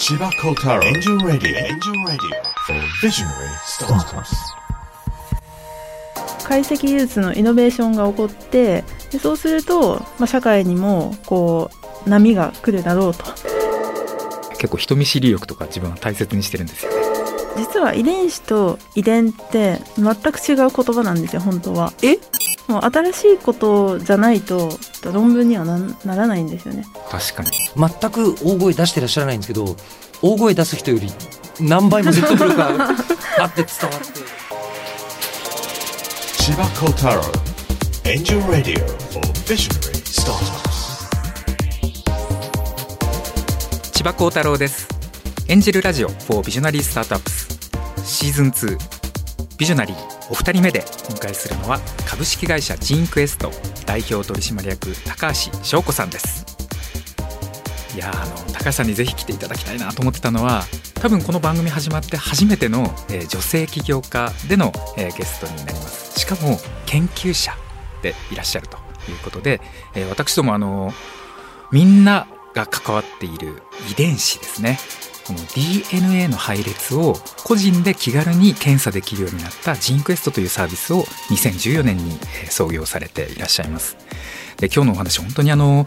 千葉幸太郎エンジェルラディオエンジェルラディオ Visionary Startups 解析技術のイノベーションが起こってでそうすると、まあ、社会にもこう波が来るだろうと。結構人見知り力とか自分は大切にしてるんですよね。実は遺伝子と遺伝って全く違う言葉なんですよ本当は。え？もう新しいことじゃないと論文にはなならないんですよね。確かに。全く大声出してらっしゃらないんですけど大声出す人より何倍も説得力が あって伝わって。千葉幸太郎エンジェルラディオ for Visionary Startups. 千葉幸太郎です。エンジェルラジオ for ビジョナリースタートアップスシーズン2ビジョナリーお二人目でお迎えするのは株式会社ジーンクエスト代表取締役高橋翔子さんです。いやあの高橋さんにぜひ来ていただきたいなと思ってたのは多分この番組始まって初めての、えー女性起業家での、えーゲストになります。しかも研究者でいらっしゃるということで、えー私どもあのみんなが関わっている遺伝子ですね。この DNA の配列を個人で気軽に検査できるようになったジンクエストというサービスを2014年にえ創業されていらっしゃいます。で今日のお話本当にあの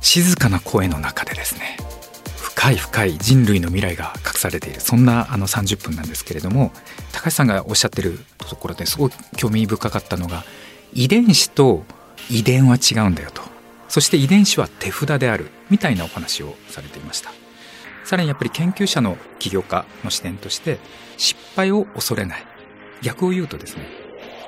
静かな声の中でですね深い深い人類の未来が隠されている。そんなあの30分なんですけれども高橋さんがおっしゃってるところですごい興味深かったのが遺伝子と遺伝は違うんだよと。そして遺伝子は手札であるみたいなお話をされていました。さらにやっぱり研究者の起業家の視点として失敗を恐れない。逆を言うとですね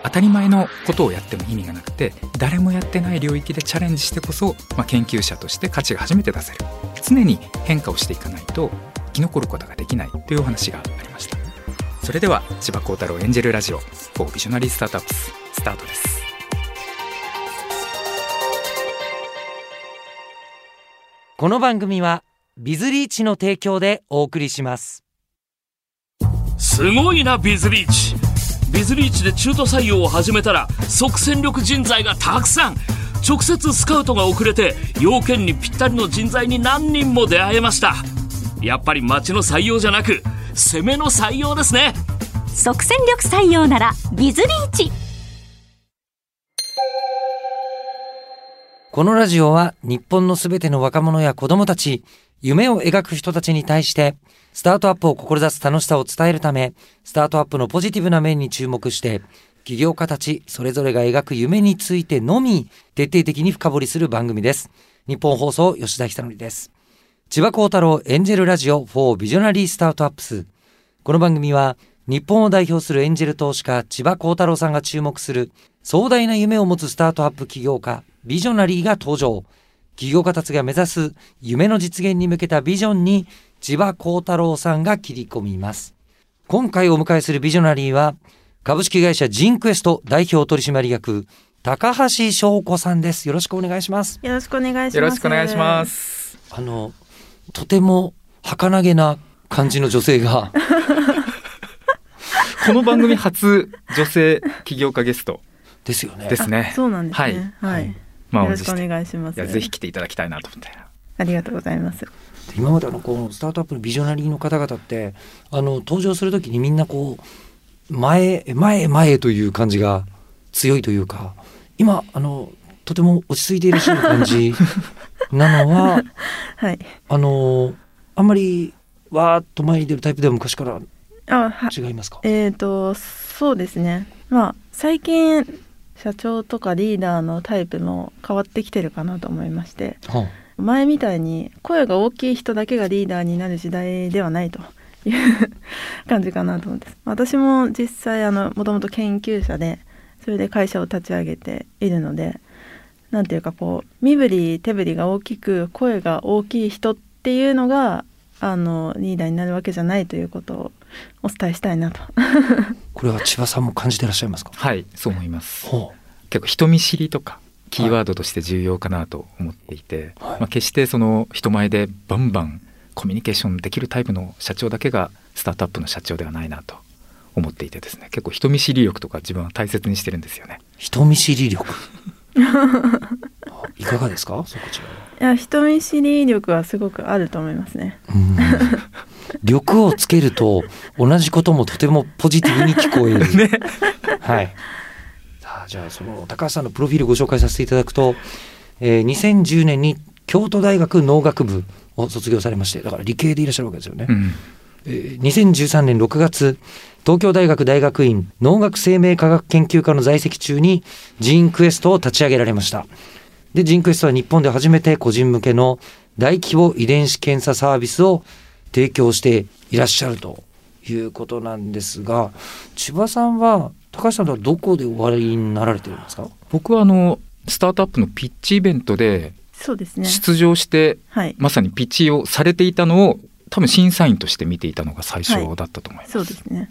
当たり前のことをやっても意味がなくて誰もやってない領域でチャレンジしてこそ、まあ、研究者として価値が初めて出せる。常に変化をしていかないと生き残ることができないというお話がありました。それでは千葉幸太郎エンジェルラジオ for ビジョナリースタートアップススタートです。この番組はビズリーチの提供でお送りします。すごいなビズリーチ。ビズリーチで中途採用を始めたら即戦力人材がたくさん。直接スカウトが遅れて要件にぴったりの人材に何人も出会えました。やっぱり町の採用じゃなく攻めの採用ですね。即戦力採用ならビズリーチこのラジオは日本のすべての若者や子供たち、夢を描く人たちに対して、スタートアップを志す楽しさを伝えるため、スタートアップのポジティブな面に注目して、起業家たちそれぞれが描く夢についてのみ、徹底的に深掘りする番組です。日本放送吉田久典です。千葉幸太郎エンジェルラジオ4ビジョナリースタートアップス。この番組は日本を代表するエンジェル投資家千葉幸太郎さんが注目する壮大な夢を持つスタートアップ起業家ビジョナリーが登場。起業家たちが目指す夢の実現に向けたビジョンに千葉幸太郎さんが切り込みます。今回お迎えするビジョナリーは株式会社ジンクエスト代表取締役高橋翔子さんです。よろしくお願いします。よろしくお願いしますよろしくお願いしますあの、とても儚げな感じの女性が この番組初女性起業家ゲストですよね。ですねそうなんですねはいはい、まあよろしくお願いします。いやぜひ来ていただきたいなと思って。ありがとうございます。今まであのこうスタートアップのビジョナリーの方々ってあの登場するときにみんなこう前へ前へ前へという感じが強いというか今あのとても落ち着いていらっしゃる感じ なのははい。あのあんまりわーっと前に出るタイプでは昔からあは違いますか？えー、とそうですね。まあ最近社長とかリーダーのタイプも変わってきてるかなと思いまして。は前みたいに声が大きい人だけがリーダーになる時代ではないという感じかなと思って私も実際あのもともと研究者でそれで会社を立ち上げているのでなんていうかこう身振り手振りが大きく声が大きい人っていうのがあのリーダーになるわけじゃないということをお伝えしたいなと。これは千葉さんも感じてらっしゃいますか？はいそう思います。ほ結構人見知りとかキーワードとして重要かなと思っていて、はい。まあ、決してその人前でバンバンコミュニケーションできるタイプの社長だけがスタートアップの社長ではないなと思っていてですね結構人見知り力とか自分は大切にしてるんですよね。人見知り力？いかがですか？そこちいや人見知り力はすごくあると思いますね らうん力をつけると同じこともとてもポジティブに聞こえる。はい。さあじゃあその高橋さんのプロフィールご紹介させていただくと、えー2010年に京都大学農学部を卒業されましてだから理系でいらっしゃるわけですよね。うんえー2013年6月東京大学大学院農学生命科学研究科の在籍中にジーンクエストを立ち上げられましたでジーンクエストは日本で初めて個人向けの大規模遺伝子検査サービスを提供していらっしゃるということなんですが千葉さんは高橋さんとはどこでお会いになられてるんですか？僕はあのスタートアップのピッチイベントでそうですね。出場してはい。まさにピッチをされていたのを多分審査員として見ていたのが最初だったと思います。そうですね。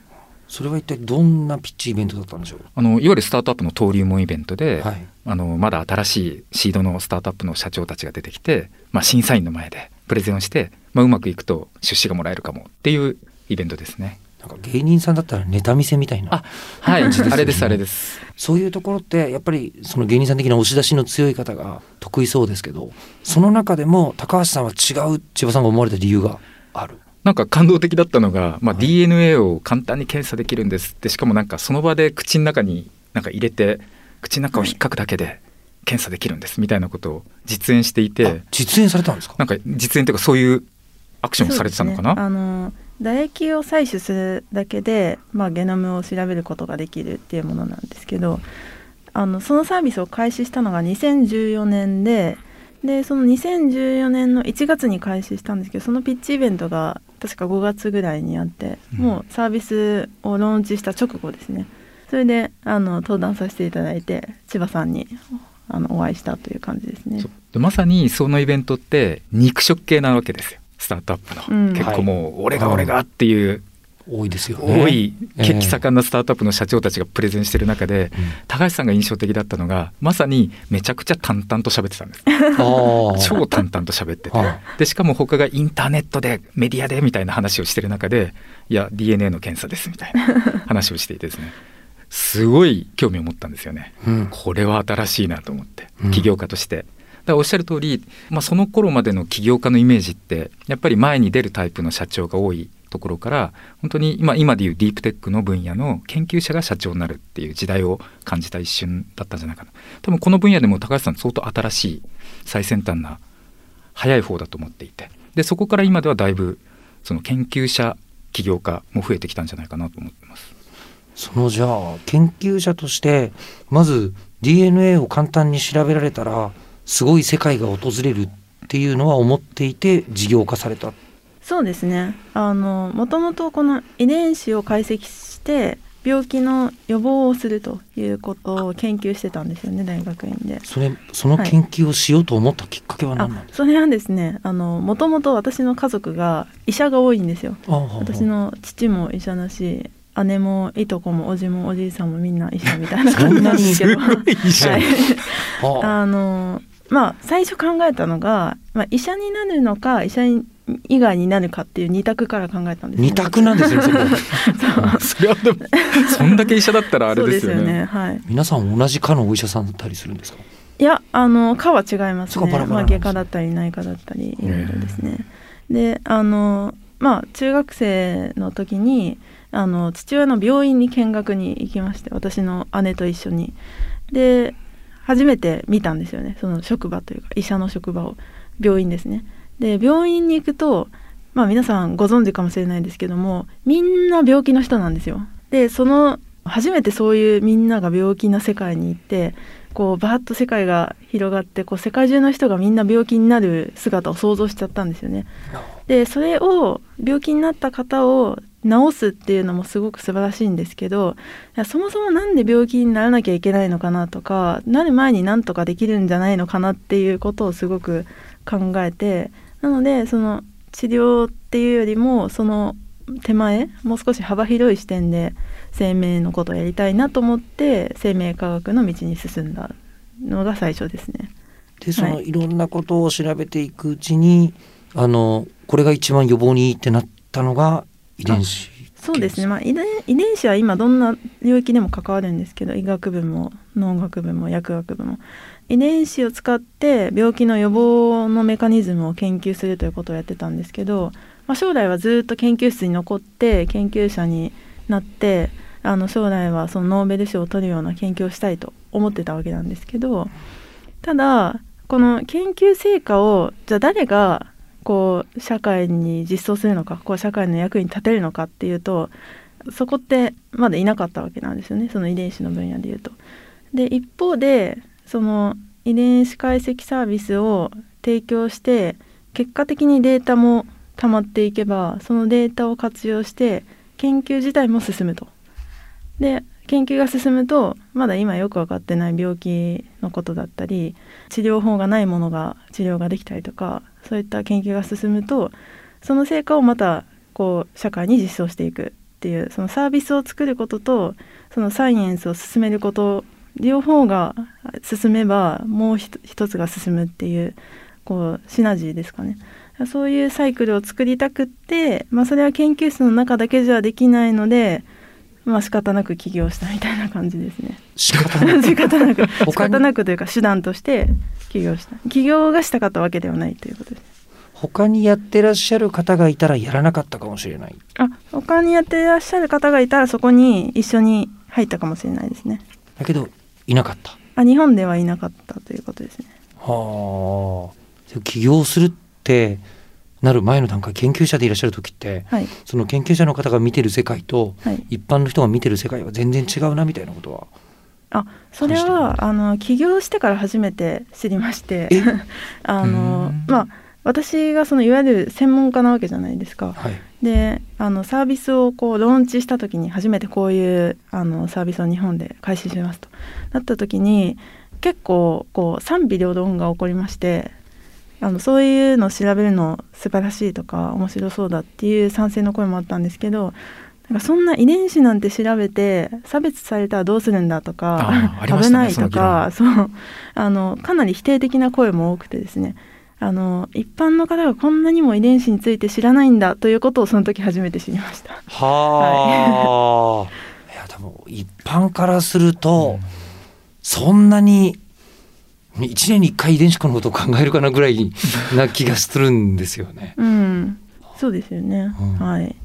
それは一体どんなピッチイベントだったんでしょう？あのいわゆるスタートアップの登竜門イベントで、はい。あのまだ新しいシードのスタートアップの社長たちが出てきて、まあ、審査員の前でプレゼンをして、まあ、うまくいくと出資がもらえるかもっていうイベントですね。なんか芸人さんだったらネタ見せみたいなあはい、ね あれですあれです。そういうところってやっぱりその芸人さん的な押し出しの強い方が得意そうですけどその中でも高橋さんは違う千葉さんが思われた理由がある？なんか感動的だったのが、まあ、はい DNA を簡単に検査できるんですってしかもなんかその場で口の中になんか入れて口の中を引っかくだけで検査できるんですみたいなことを実演していあて実演されたんですか？なんか実演というかそういうアクションをされてたのかな、ね。あの唾液を採取するだけで、まあ、ゲノムを調べることができるっていうものなんですけどあのそのサービスを開始したのが2014年ででその2014年の1月に開始したんですけどそのピッチイベントが確か5月ぐらいにあって、うん。もうサービスをローンチした直後ですね。それであの登壇させていただいて千葉さんにあのお会いしたという感じですね。そう。でまさにそのイベントって肉食系なわけですよ。スタートアップの、うん。結構もう俺が俺がっていう多いですよね。多いええ。血気盛んなスタートアップの社長たちがプレゼンしてる中で、高橋さんが印象的だったのがまさにめちゃくちゃ淡々と喋ってたんです。超淡々と喋ってて。はでしかも他がインターネットでメディアでみたいな話をしてる中でいや DNA の検査ですみたいな話をしていてですねすごい興味を持ったんですよね。うんこれは新しいなと思ってうん起業家として。だおっしゃる通り、まあ、その頃までの起業家のイメージってやっぱり前に出るタイプの社長が多いところから本当に今今でいうディープテックの分野の研究者が社長になるっていう時代を感じた一瞬だったんじゃないかな多分この分野でも高橋さん相当新しい最先端な早い方だと思っていてでそこから今ではだいぶその研究者起業家も増えてきたんじゃないかなと思ってます。そのじゃあ研究者としてまず DNA を簡単に調べられたらすごい世界が訪れるっていうのは思っていて事業化された。そうですねあのもともとこの遺伝子を解析して病気の予防をするということを研究してたんですよね大学院で。それその研究をしようと思ったきっかけはあ何なんですか？それはですねあのもともと私の家族が医者が多いんですよ。私の父も医者だし姉もいとこもおじもおじいさんもみんな医者みたいな感じなんですけど。すごい医者はいあのまあ最初考えたのが、まあ、医者になるのか医者以外になるかっていう二択から考えたんですね二択なんですよそれはでもそんだけ医者だったらあれですよそうね。はい。皆さん同じ科のお医者さんだったりするんですか？いやあの科は違いますね。まあ外科だったり内科だったりいろいろですね。であのまあ中学生の時にあの父親の病院に見学に行きまして私の姉と一緒に。で初めて見たんですよねその職場というか医者の職場を病院ですね。で病院に行くとまあ皆さんご存知かもしれないんですけどもみんな病気の人なんですよ。でその初めてそういうみんなが病気な世界に行ってこうバーッと世界が広がってこう世界中の人がみんな病気になる姿を想像しちゃったんですよね。でそれを病気になった方を治すっていうのもすごく素晴らしいんですけどそもそもなんで病気にならなきゃいけないのかなとかなる前になんとかできるんじゃないのかなっていうことをすごく考えてなのでその治療っていうよりもその手前もう少し幅広い視点で生命のことをやりたいなと思って生命科学の道に進んだのが最初ですね。でそのはいいろんなことを調べていくうちに、あのこれが一番予防にいいってなったのが遺伝子そうですね、まあ、遺伝遺伝子は今どんな領域でも関わるんですけど医学部も農学部も薬学部も。遺伝子を使って病気の予防のメカニズムを研究するということをやってたんですけど、まあ、将来はずっと研究室に残って研究者になってあの将来はそのノーベル賞を取るような研究をしたいと思ってたわけなんですけどただこの研究成果をじゃあ誰がこう社会に実装するのかこう社会の役に立てるのかっていうとそこってまだいなかったわけなんですよねその遺伝子の分野でいうと。で一方でその遺伝子解析サービスを提供して結果的にデータも溜まっていけばそのデータを活用して研究自体も進むと。で研究が進むとまだ今よく分かってない病気のことだったり治療法がないものが治療ができたりとかそういった研究が進むとその成果をまたこう社会に実装していくっていうそのサービスを作ることとそのサイエンスを進めること両方が進めばもう一つが進むっていうこうシナジーですかね。そういうサイクルを作りたくって、まあ、それは研究室の中だけじゃできないのでまあ仕方なく起業したみたいな感じですね。仕方なく仕方なく仕方なくというか手段として起業した起業がしたかったわけではないということです。他にやってらっしゃる方がいたらやらなかったかもしれないあ他にやっていらっしゃる方がいたらそこに一緒に入ったかもしれないですね。だけどいなかったあ日本ではいなかったということですね。はあ起業するってなる前の段階研究者でいらっしゃる時ってはい。その研究者の方が見てる世界とはい。一般の人が見てる世界は全然違うなみたいなことはあそれはあの起業してから初めて知りましてえ？あのうん。まあ私がそのいわゆる専門家なわけじゃないですか。はい。であのサービスをこうローンチした時に初めてこういうあのサービスを日本で開始しますと。なった時に結構こう賛否両論が起こりましてあのそういうのを調べるの素晴らしいとか面白そうだっていう賛成の声もあったんですけどなんかそんな遺伝子なんて調べて差別されたらどうするんだとかね危ないとかそうあのかなり否定的な声も多くてですね。あの一般の方がこんなにも遺伝子について知らないんだということをその時初めて知りました。はあ、い、やでも一般からすると、そんなに一年に一回遺伝子のことを考えるかなぐらいな気がするんですよね。うん、そうですよね。うんはい。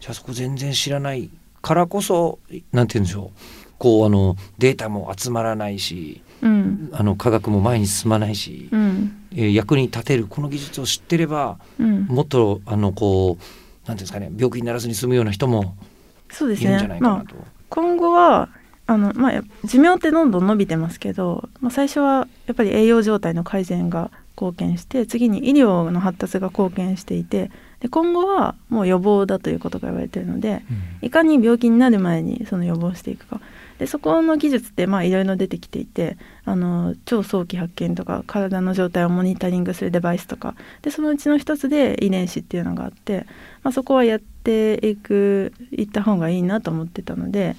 じゃあそこ全然知らないからこそなんて言うんでしょうこうあのデータも集まらないしうん、あの科学も前に進まないし、うん、えー役に立てるこの技術を知ってればうん、もっとあのこうなんていうんですかね病気にならずに済むような人もそうですいるんじゃなね。まあいかなと。今後はあのまあや寿命ってどんどん伸びてますけど、まあ最初はやっぱり栄養状態の改善が貢献して、次に医療の発達が貢献していて、で今後はもう予防だということが言われているので、いかに病気になる前にその予防していくか。でそこの技術ってまあいろいろ出てきていてあの超早期発見とか体の状態をモニタリングするデバイスとかでそのうちの一つで遺伝子っていうのがあって、まあ、そこはやっていくいった方がいいなと思ってたので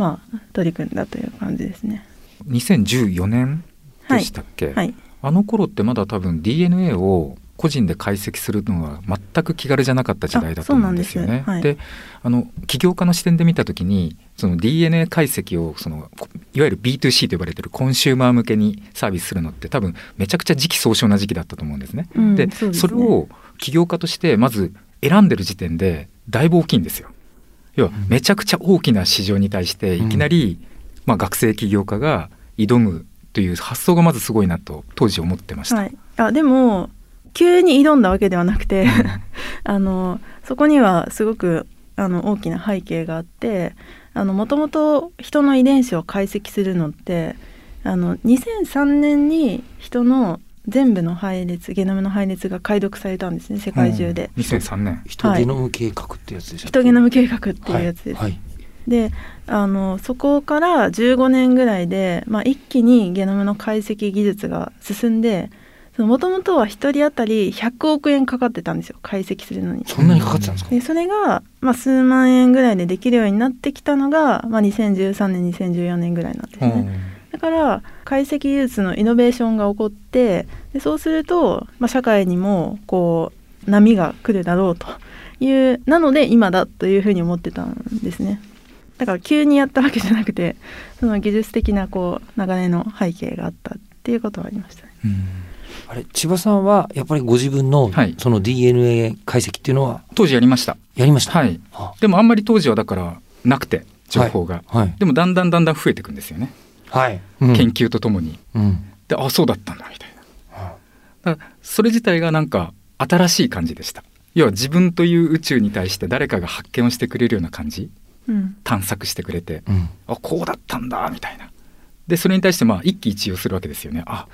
まあ取り組んだという感じですね。2014年でしたっけ、はい、あの頃ってまだ多分 DNA を個人で解析するのは全く気軽じゃなかった時代だと思うんですよね。ですはいであの起業家の視点で見た時にその DNA 解析をそのこいわゆる B2C と呼ばれてるコンシューマー向けにサービスするのって多分めちゃくちゃ時期尚早な時期だったと思うんですね。うんでねそれを起業家としてまず選んでる時点でだいぶ大きいんですよ。要はめちゃくちゃ大きな市場に対していきなり、まあ、学生起業家が挑むという発想がまずすごいなと当時思ってました。はい、あでも急に挑んだわけではなくて あのそこにはすごくあの大きな背景があってもともと人の遺伝子を解析するのってあの2003年に人の全部の配列ゲノムの配列が解読されたんですね世界中で。うん2003年人ゲノム計画ってやつでしたっけ？人ゲノム計画っていうやつです。はいはいであのそこから15年ぐらいで、まあ、一気にゲノムの解析技術が進んでもともとは1人当たり100億円かかってたんですよ解析するのに。そんなにかかってたんですか、でそれが、まあ、数万円ぐらいでできるようになってきたのが、まあ、2013年2014年ぐらいなんですね。だから解析技術のイノベーションが起こってでそうすると、まあ、社会にもこう波が来るだろうというなので今だというふうに思ってたんですね。だから急にやったわけじゃなくてその技術的なこう流れの背景があったっていうことはありましたね。あれ千葉さんはやっぱりご自分のはい。その DNA 解析っていうのは当時やりました。やりました？はい。あ。でもあんまり当時はだからなくて情報が、はい。でもだんだんだんだん増えていくんですよね、はい。うん。研究とともに。うん。であそうだったんだみたいなだからそれ自体がなんか新しい感じでした。要は自分という宇宙に対して誰かが発見をしてくれるような感じ。うん。探索してくれて、うん。あこうだったんだみたいな。でそれに対してまあ一喜一憂するわけですよね。あ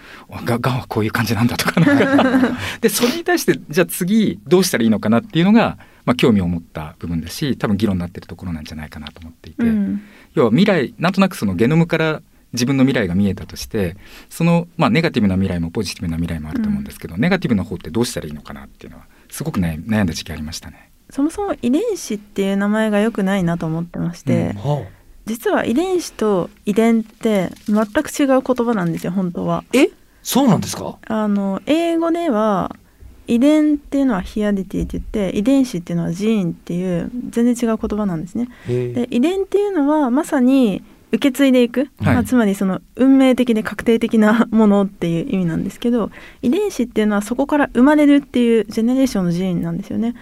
ががんはこういう感じなんだとかな。ん かでそれに対してじゃあ次どうしたらいいのかなっていうのが、まあ、興味を持った部分だし多分議論になってるところなんじゃないかなと思っていて、うん。要は未来なんとなくそのゲノムから自分の未来が見えたとしてその、まあ、ネガティブな未来もポジティブな未来もあると思うんですけど、ネガティブな方ってどうしたらいいのかなっていうのはすごく悩悩んだ時期ありましたね。そもそも遺伝子っていう名前が良くないなと思ってまして、うんは実は遺伝子と遺伝って全く違う言葉なんですよ本当は。え？そうなんですか？あの英語では遺伝っていうのはヒアリティって言って遺伝子っていうのはジーンっていう全然違う言葉なんですね。で遺伝っていうのはまさに受け継いでいく、はいまあ、つまりその運命的で確定的な ものっていう意味なんですけど遺伝子っていうのはそこから生まれるっていうジェネレーションのジーンなんですよね。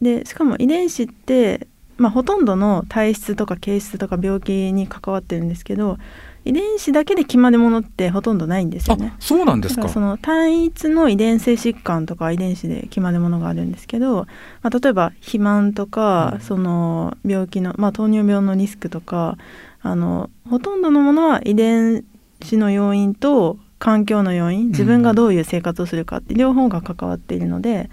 でしかも遺伝子って、まあ、ほとんどの体質とか形質とか病気に関わってるんですけど遺伝子だけで決まるものってほとんどないんですよねあ。そうなんですか？らその単一の遺伝性疾患とか遺伝子で決まるものがあるんですけど、まあ、例えば肥満とか、うんその病気の、まあ、糖尿病のリスクとかあのほとんどのものは遺伝子の要因と環境の要因自分がどういう生活をするかって両方が関わっているので、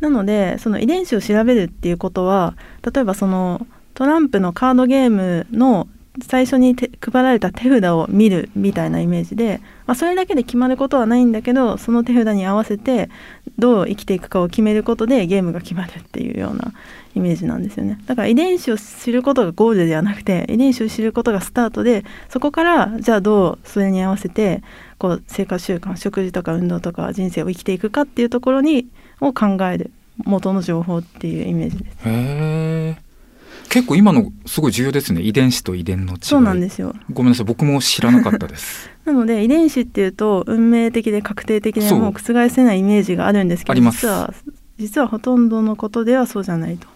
なのでその遺伝子を調べるっていうことは例えばそのトランプのカードゲームの最初にて配られた手札を見るみたいなイメージで、まあ、それだけで決まることはないんだけどその手札に合わせてどう生きていくかを決めることでゲームが決まるっていうようなイメージなんですよね。だから遺伝子を知ることがゴールではなくて遺伝子を知ることがスタートでそこからじゃあどうそれに合わせてこう生活習慣食事とか運動とか人生を生きていくかっていうところにを考える元の情報っていうイメージです。へえ結構今のすごい重要ですね。遺伝子と遺伝の違い。そうなんですよ。ごめんなさい。僕も知らなかったです。なので遺伝子っていうと運命的で確定的でもう覆せないイメージがあるんですけど実は実はほとんどのことではそうじゃないと。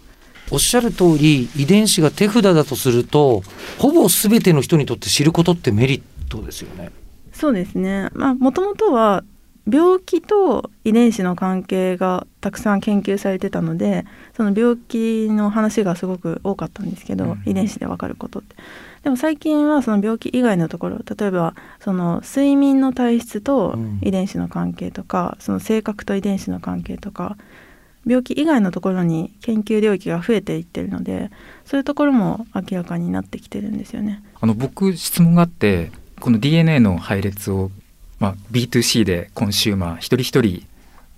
おっしゃる通り遺伝子が手札だとするとほぼ全ての人にとって知ることってメリットですよね。そうですねまあもともとは病気と遺伝子の関係がたくさん研究されてたのでその病気の話がすごく多かったんですけど、うん遺伝子でわかることって。でも最近はその病気以外のところ例えばその睡眠の体質とうん遺伝子の関係とか、その性格と遺伝子の関係とか病気以外のところに研究領域が増えていってるのでそういうところも明らかになってきてるんですよね。あの僕質問があってこの DNA の配列を、まあ、B2C でコンシューマー一人一人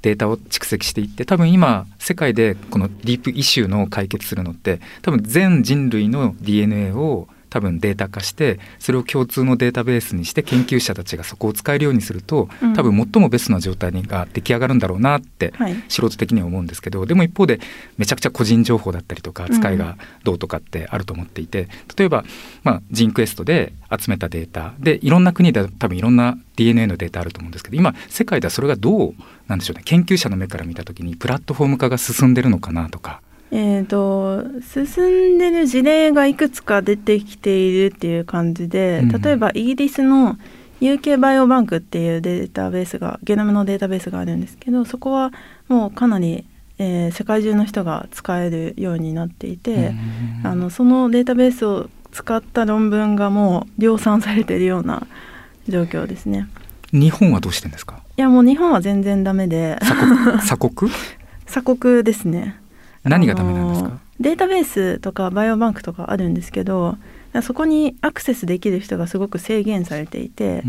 データを蓄積していって多分今世界でこのディープイシューの解決するのって多分全人類の DNA を多分データ化してそれを共通のデータベースにして研究者たちがそこを使えるようにするとうん。多分最もベストな状態が出来上がるんだろうなってはい。素人的には思うんですけどでも一方でめちゃくちゃ個人情報だったりとかうん。扱いがどうとかってあると思っていて、例えば、まあ、ジンクエストで集めたデータでいろんな国で多分いろんな DNA のデータあると思うんですけど今世界ではそれがどうなんでしょうね。研究者の目から見た時にプラットフォーム化が進んでるのかなとか。えー、と進んでる事例がいくつか出てきているっていう感じで、うん例えばイギリスの UK バイオバンクっていうデータベースがゲノムのデータベースがあるんですけどそこはもうかなり、えー世界中の人が使えるようになっていて、あのそのデータベースを使った論文がもう量産されているような状況ですね。日本はどうしてんですか？いやもう日本は全然ダメで。鎖国？鎖国ですね。何がダメなんですか？データベースとかバイオバンクとかあるんですけどそこにアクセスできる人がすごく制限されていて、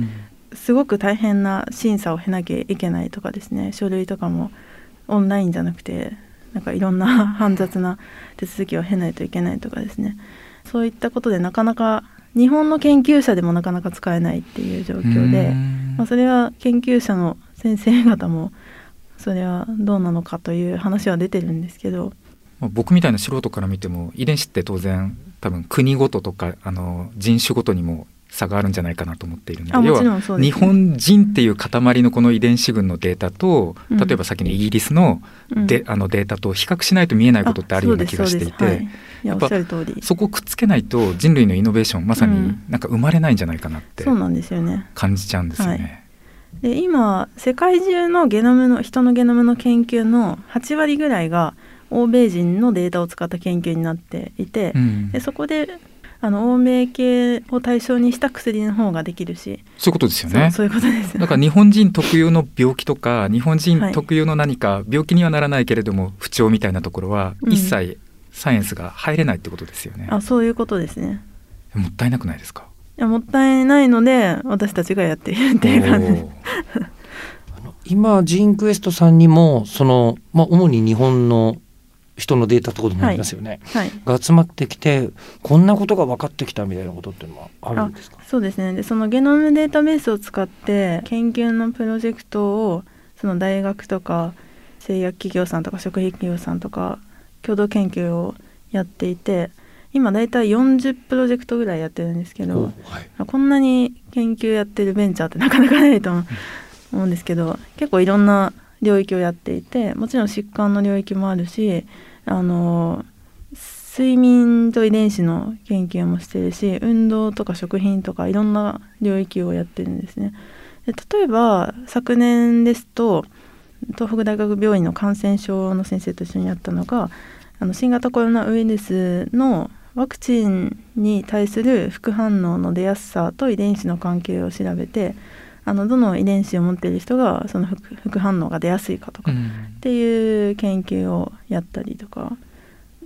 すごく大変な審査を経なきゃいけないとかですね書類とかもオンラインじゃなくてなんかいろんな煩雑な手続きを経ないといけないとかですね。そういったことでなかなか日本の研究者でもなかなか使えないっていう状況で、うん。まあ、それは研究者の先生方もそれはどうなのかという話は出てるんですけどまあ僕みたいな素人から見ても遺伝子って当然多分国ごととかあの人種ごとにも差があるんじゃないかなと思っているんで要は日本人っていう塊のこの遺伝子群のデータとうん。例えばさっきのイギリスのうん。で、あのデータと比較しないと見えないことってあるような気がしていてあそこをくっつけないと人類のイノベーションまさにうん。なんか生まれないんじゃないかなって感じちゃうんですよね。で今世界中のゲノムの人のゲノムの研究の8割ぐらいが欧米人のデータを使った研究になっていて、うん。でそこであの欧米系を対象にした薬の方ができるし、そういうことですよね。そうそういうことです。だから日本人特有の病気とか日本人はい特有の何か病気にはならないけれども不調みたいなところはうん。一切サイエンスが入れないってことですよね。あそういうことですね。もったいなくないですか？いやもったいないので私たちがやっているっていう感じ。今ジーンクエストさんにもその、まあ、主に日本の人のデータってことになりますよね、はい。が集まってきてこんなことが分かってきたみたいなことっていうのはあるんですか？そうですね。でそのゲノムデータベースを使って研究のプロジェクトをその大学とか製薬企業さんとか食品企業さんとか共同研究をやっていて今大体40プロジェクトぐらいやってるんですけど、はい。こんなに研究やってるベンチャーってなかなかないと思うんですけど結構いろんな領域をやっていてもちろん疾患の領域もあるしあの睡眠と遺伝子の研究もしてるし運動とか食品とかいろんな領域をやってるんですね。で例えば昨年ですと東北大学病院の感染症の先生と一緒にやったのがあの新型コロナウイルスのワクチンに対する副反応の出やすさと遺伝子の関係を調べてあのどの遺伝子を持っている人がその副副反応が出やすいかとかうん。っていう研究をやったりとか。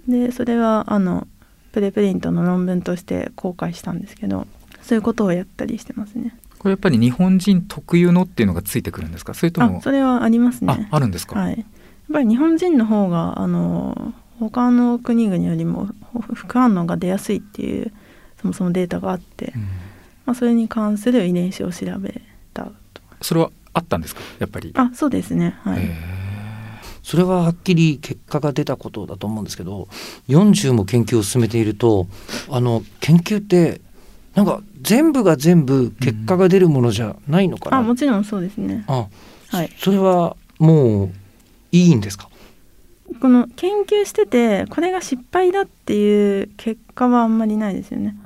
でそれはあのプレプリントの論文として公開したんですけどそういうことをやったりしてますね。これやっぱり日本人特有のっていうのがついてくるんですか？それともあそれはありますあね。あるんですか、はい、やっぱり日本人の方があの他の国々よりも副反応が出やすいっていうそもそもデータがあって、うん。まあ、それに関する遺伝子を調べそれはあったんですか？やっぱり。あそうですね。はい、へそれははっきり結果が出たことだと思うんですけど40も研究を進めているとあの研究ってなんか全部が全部結果が出るものじゃないのかな、あもちろんそうですね。あはい。それはもういいんですか？この研究しててこれが失敗だっていう結果はあんまりないですよね。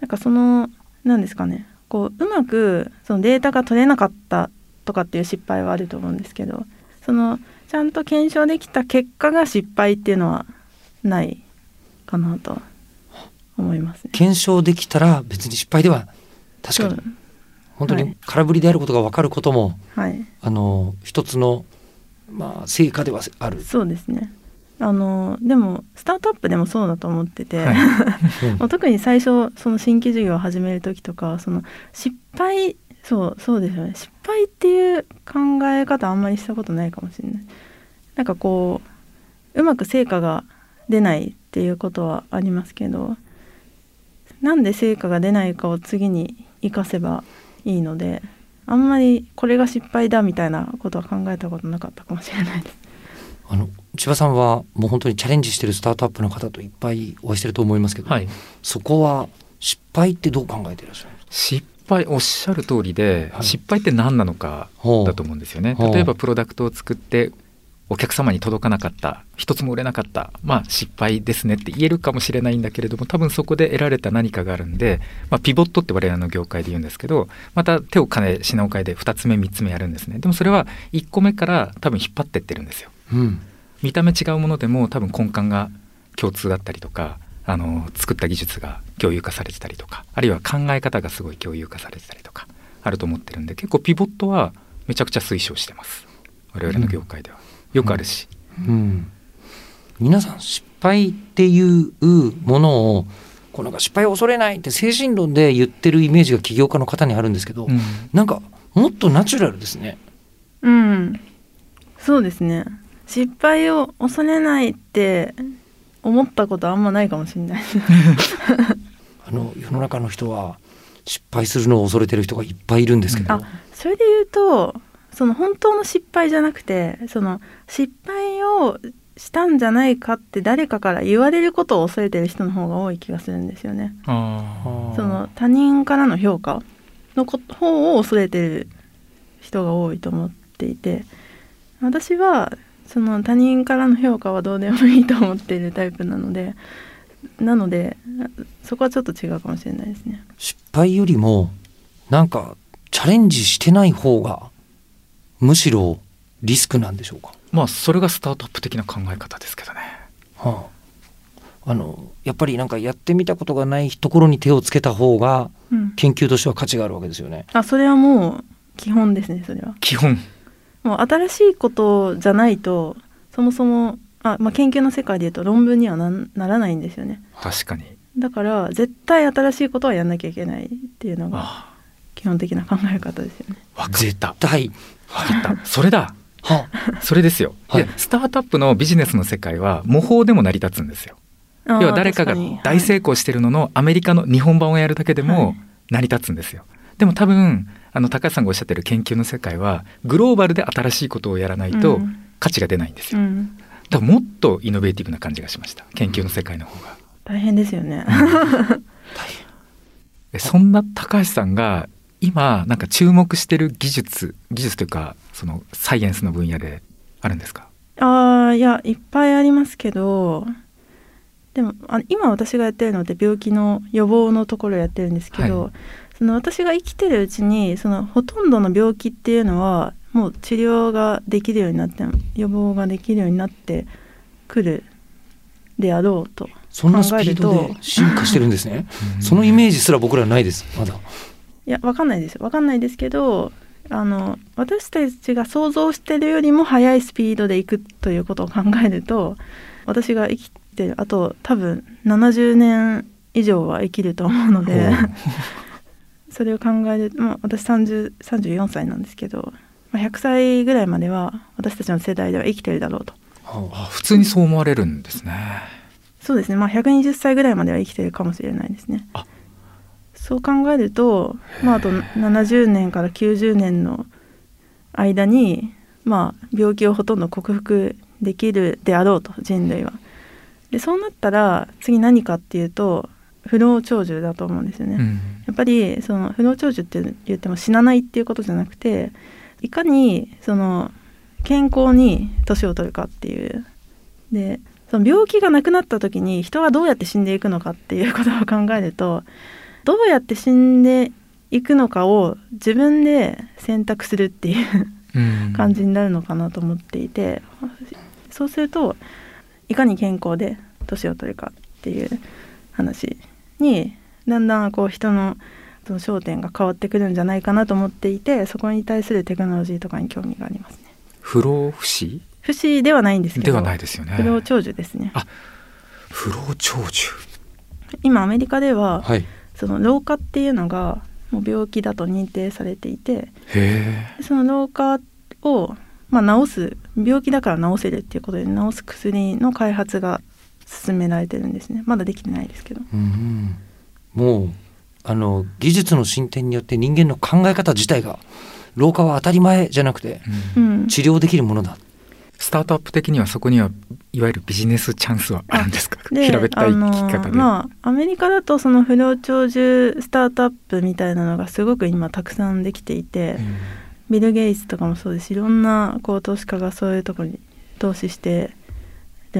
なんかその何ですかねこううまくそのデータが取れなかったとかっていう失敗はあると思うんですけどそのちゃんと検証できた結果が失敗っていうのはないかなと思いますね。検証できたら別に失敗では確かに本当にはい空振りであることが分かることも、はいあの一つのまあ成果ではある。そうですねあのでもスタートアップでもそうだと思ってて、はい。特に最初その新規事業を始める時とかその失敗そうそうですよね。失敗っていう考え方あんまりしたことないかもしれない。なんかこううまく成果が出ないっていうことはありますけどなんで成果が出ないかを次に生かせばいいのであんまりこれが失敗だみたいなことは考えたことなかったかもしれないですあの千葉さんはもう本当にチャレンジしてるスタートアップの方といっぱいお会いしてると思いますけど、はい、そこは失敗ってどう考えていらっしゃるんですか？失敗おっしゃる通りで、はい。失敗って何なのかだと思うんですよね。例えばプロダクトを作ってお客様に届かなかった一つも売れなかったまあ失敗ですねって言えるかもしれないんだけれども多分そこで得られた何かがあるんで、まあ、ピボットって我々の業界で言うんですけどまた手を変え品を変えで2つ目3つ目やるんですね。でもそれは1個目から多分引っ張ってってるんですようん見た目違うものでも多分根幹が共通だったりとかあの作った技術が共有化されてたりとかあるいは考え方がすごい共有化されてたりとかあると思ってるんで結構ピボットはめちゃくちゃ推奨してます。我々の業界では、よくあるし、うん、皆さん失敗っていうものをこうなんか失敗を恐れないって精神論で言ってるイメージが起業家の方にあるんですけど、うん。なんかもっとナチュラルですね。うん。そうですね失敗を恐れないって思ったことあんまないかもしれない。あの世の中の人は失敗するのを恐れてる人がいっぱいいるんですけど、あそれで言うとその本当の失敗じゃなくてその失敗をしたんじゃないかって誰かから言われることを恐れてる人の方が多い気がするんですよね。あその他人からの評価のこ方を恐れてる人が多いと思っていて私はその他人からの評価はどうでもいいと思っているタイプなのでなのでそこはちょっと違うかもしれないですね。失敗よりもなんかチャレンジしてない方がむしろリスクなんでしょうか、まあそれがスタートアップ的な考え方ですけどねはあ、あのやっぱりなんかやってみたことがないところに手をつけた方がうん、研究としては価値があるわけですよね。あそれはもう基本ですねそれは。基本もう新しいことじゃないとそもそもあ、まあ、研究の世界でいうと論文にはなならないんですよね。確かに。だから絶対新しいことはやんなきゃいけないっていうのがあ基本的な考え方ですよね。あ分かった。対。分かった。それだ。はそれですよ、はい。スタートアップのビジネスの世界は模倣でも成り立つんですよ。要は誰かが大成功してるののアメリカの日本版をやるだけではもい。成り立つんですよ。でも多分あの高橋さんがおっしゃってる研究の世界はグローバルで新しいことをやらないとうん。価値が出ないんですよ。うん、だからもっとイノベーティブな感じがしました。研究の世界の方が。大変ですよね。えそんな高橋さんが今なんか注目してる技術技術というかそのサイエンスの分野であるんですか？ああいやいっぱいありますけどでもあ今私がやってるのって病気の予防のところやってるんですけど、はいその私が生きてるうちにそのほとんどの病気っていうのはもう治療ができるようになって予防ができるようになってくるであろうとそんなスピードで進化してるんですね。そのイメージすら僕らないですまだ。いやわかんないですよわかんないですけどあの私たちが想像してるよりも速いスピードでいくということを考えると私が生きてるあと多分70年以上は生きると思うのでそれを考えると、まあ、私30 34歳なんですけど、まあ、100歳ぐらいまでは私たちの世代では生きてるだろうと。はあ普通にそう思われるんですね。そうですね。まあ120歳ぐらいまでは生きてるかもしれないですね。あ。そう考えると、まあ、あと70年から90年の間に、まあ、病気をほとんど克服できるであろうと人類は。でそうなったら次何かっていうと不老長寿だと思うんですよね、うん。やっぱりその不老長寿って言っても死なないっていうことじゃなくていかにその健康に年を取るかっていう。でその病気がなくなった時に人はどうやって死んでいくのかっていうことを考えるとどうやって死んでいくのかを自分で選択するっていううん。感じになるのかなと思っていてそうするといかに健康で年を取るかっていう話にだんだんこう人のその焦点が変わってくるんじゃないかなと思っていてそこに対するテクノロジーとかに興味がありますね。不老不死？不死ではないんですけどではないですよね。不老長寿ですねあ不老長寿今アメリカでは、はい。その老化っていうのがもう病気だと認定されていて。その老化を、まあ、治す病気だから治せるっていうことで治す薬の開発が進められてるんですね。まだできてないですけど。うんもうあの技術の進展によって人間の考え方自体が老化は当たり前じゃなくてうん。治療できるものだ。スタートアップ的にはそこにはいわゆるビジネスチャンスはあるんですか？で平べったい聞き方で。まあアメリカだとその不老長寿スタートアップみたいなのがすごく今たくさんできていて、うん。ビル・ゲイツとかもそうですしいろんなこう投資家がそういうところに投資して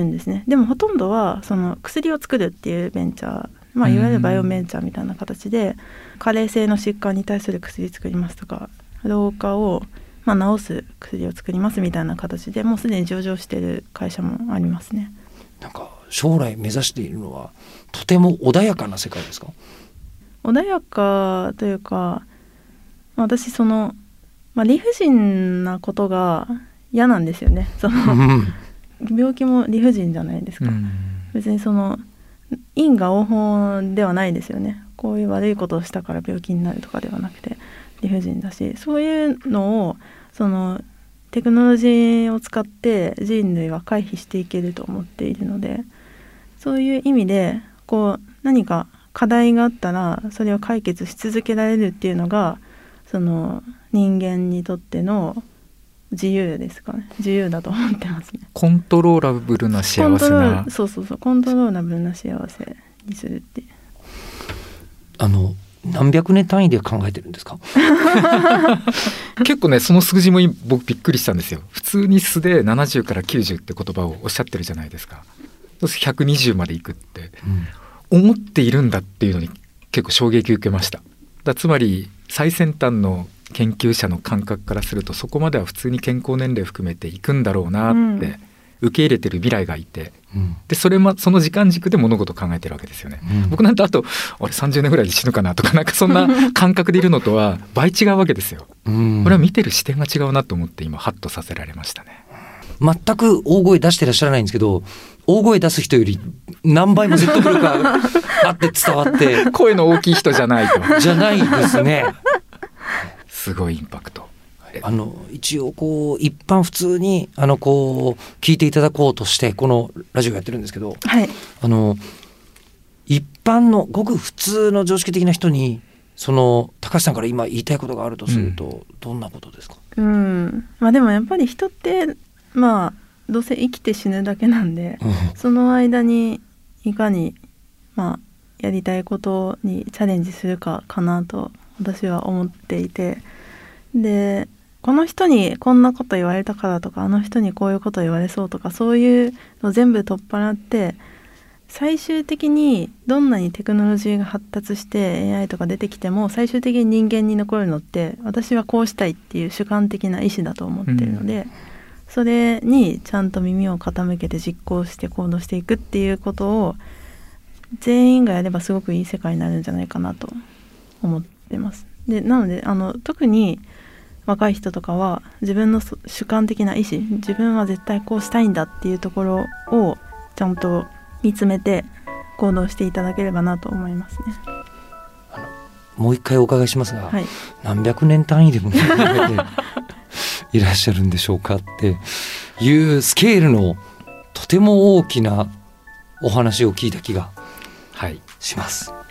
るんですねでもほとんどはその薬を作るっていうベンチャー、まあ、いわゆるバイオベンチャーみたいな形で加齢性の疾患に対する薬作りますとか老化を、まあ、治す薬を作りますみたいな形でもうすでに上場している会社もありますね。なんか将来目指しているのはとても穏やかな世界ですか？穏やかというかまあ私その、まあ、理不尽なことが嫌なんですよねその病気も理不尽じゃないですか、うん。別にその因果応報ではないですよね。こういう悪いことをしたから病気になるとかではなくて理不尽だし。そういうのをそのテクノロジーを使って人類は回避していけると思っているのでそういう意味でこう何か課題があったらそれを解決し続けられるっていうのがその人間にとっての自由ですかね。自由だと思ってますね。コントローラブルなコ幸ントローせなルそうそうそう。コントローラブルな幸せにするってあの何百年単位で考えてるんですか？結構ねその数字も僕びっくりしたんですよ。普通に素で70から90って言葉をおっしゃってるじゃないですか。そうすると120までいくって。思っているんだっていうのに結構衝撃受けました。だつまり最先端の研究者の感覚からするとそこまでは普通に健康年齢含めていくんだろうなって受け入れてる未来がいて。うん。でそれもその時間軸で物事を考えてるわけですよね、うん。僕なんてあと俺30年ぐらいで死ぬかなとかなんかそんな 感覚でいるのとは倍違うわけですよ。うん。これは見てる視点が違うなと思って今ハッとさせられましたね。全く大声出してらっしゃらないんですけど大声出す人より何倍も説得力があって伝わって。声の大きい人じゃないと。じゃないですね。すごいインパクト。あの一応こう一般普通にあのこう聞いていただこうとしてこのラジオやってるんですけどはい。あの一般のごく普通の常識的な人にその高橋さんから今言いたいことがあるとすると、どんなことですか、うん。まあでもやっぱり人ってまあどうせ生きて死ぬだけなんでその間にいかにまあやりたいことにチャレンジするかかなと私は思っていて。でこの人にこんなこと言われたからとかあの人にこういうこと言われそうとかそういうの全部取っ払って最終的にどんなにテクノロジーが発達して AI とか出てきても最終的に人間に残るのって私はこうしたいっていう主観的な意思だと思ってるので、それにちゃんと耳を傾けて実行して行動していくっていうことを全員がやればすごくいい世界になるんじゃないかなと思ってます。でなのであの特に若い人とかは自分のそ主観的な意思自分は絶対こうしたいんだっていうところをちゃんと見つめて行動していただければなと思いますね。もう一回お伺いしますが、はい、何百年単位でも考えていらっしゃるんでしょうかっていうスケールのとても大きなお話を聞いた気がはいします。はい。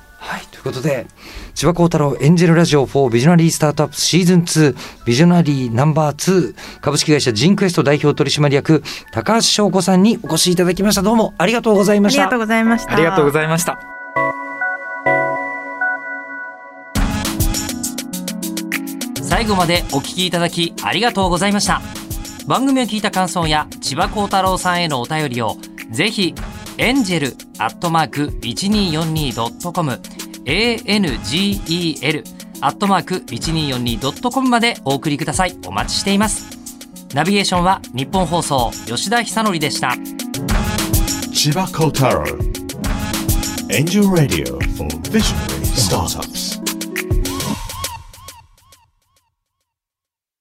ということで、千葉幸太郎エンジェルラジオ4ビジョナリースタートアップシーズン2ビジョナリーナンバー2株式会社ジンクエスト代表取締役高橋翔子さんにお越しいただきました。どうもありがとうございましたありがとう。ございました。ありがとうございました最後までお聞きいただきありがとうございました番組を聞いた感想や千葉幸太郎さんへのお便りをぜひエンジェルアットマーク 1242.com angel アットマーク 1242.com までお送りください。お待ちしています。ナビゲーションは日本放送吉田久典でした。千葉幸太ンジョンラディンジョンリースタ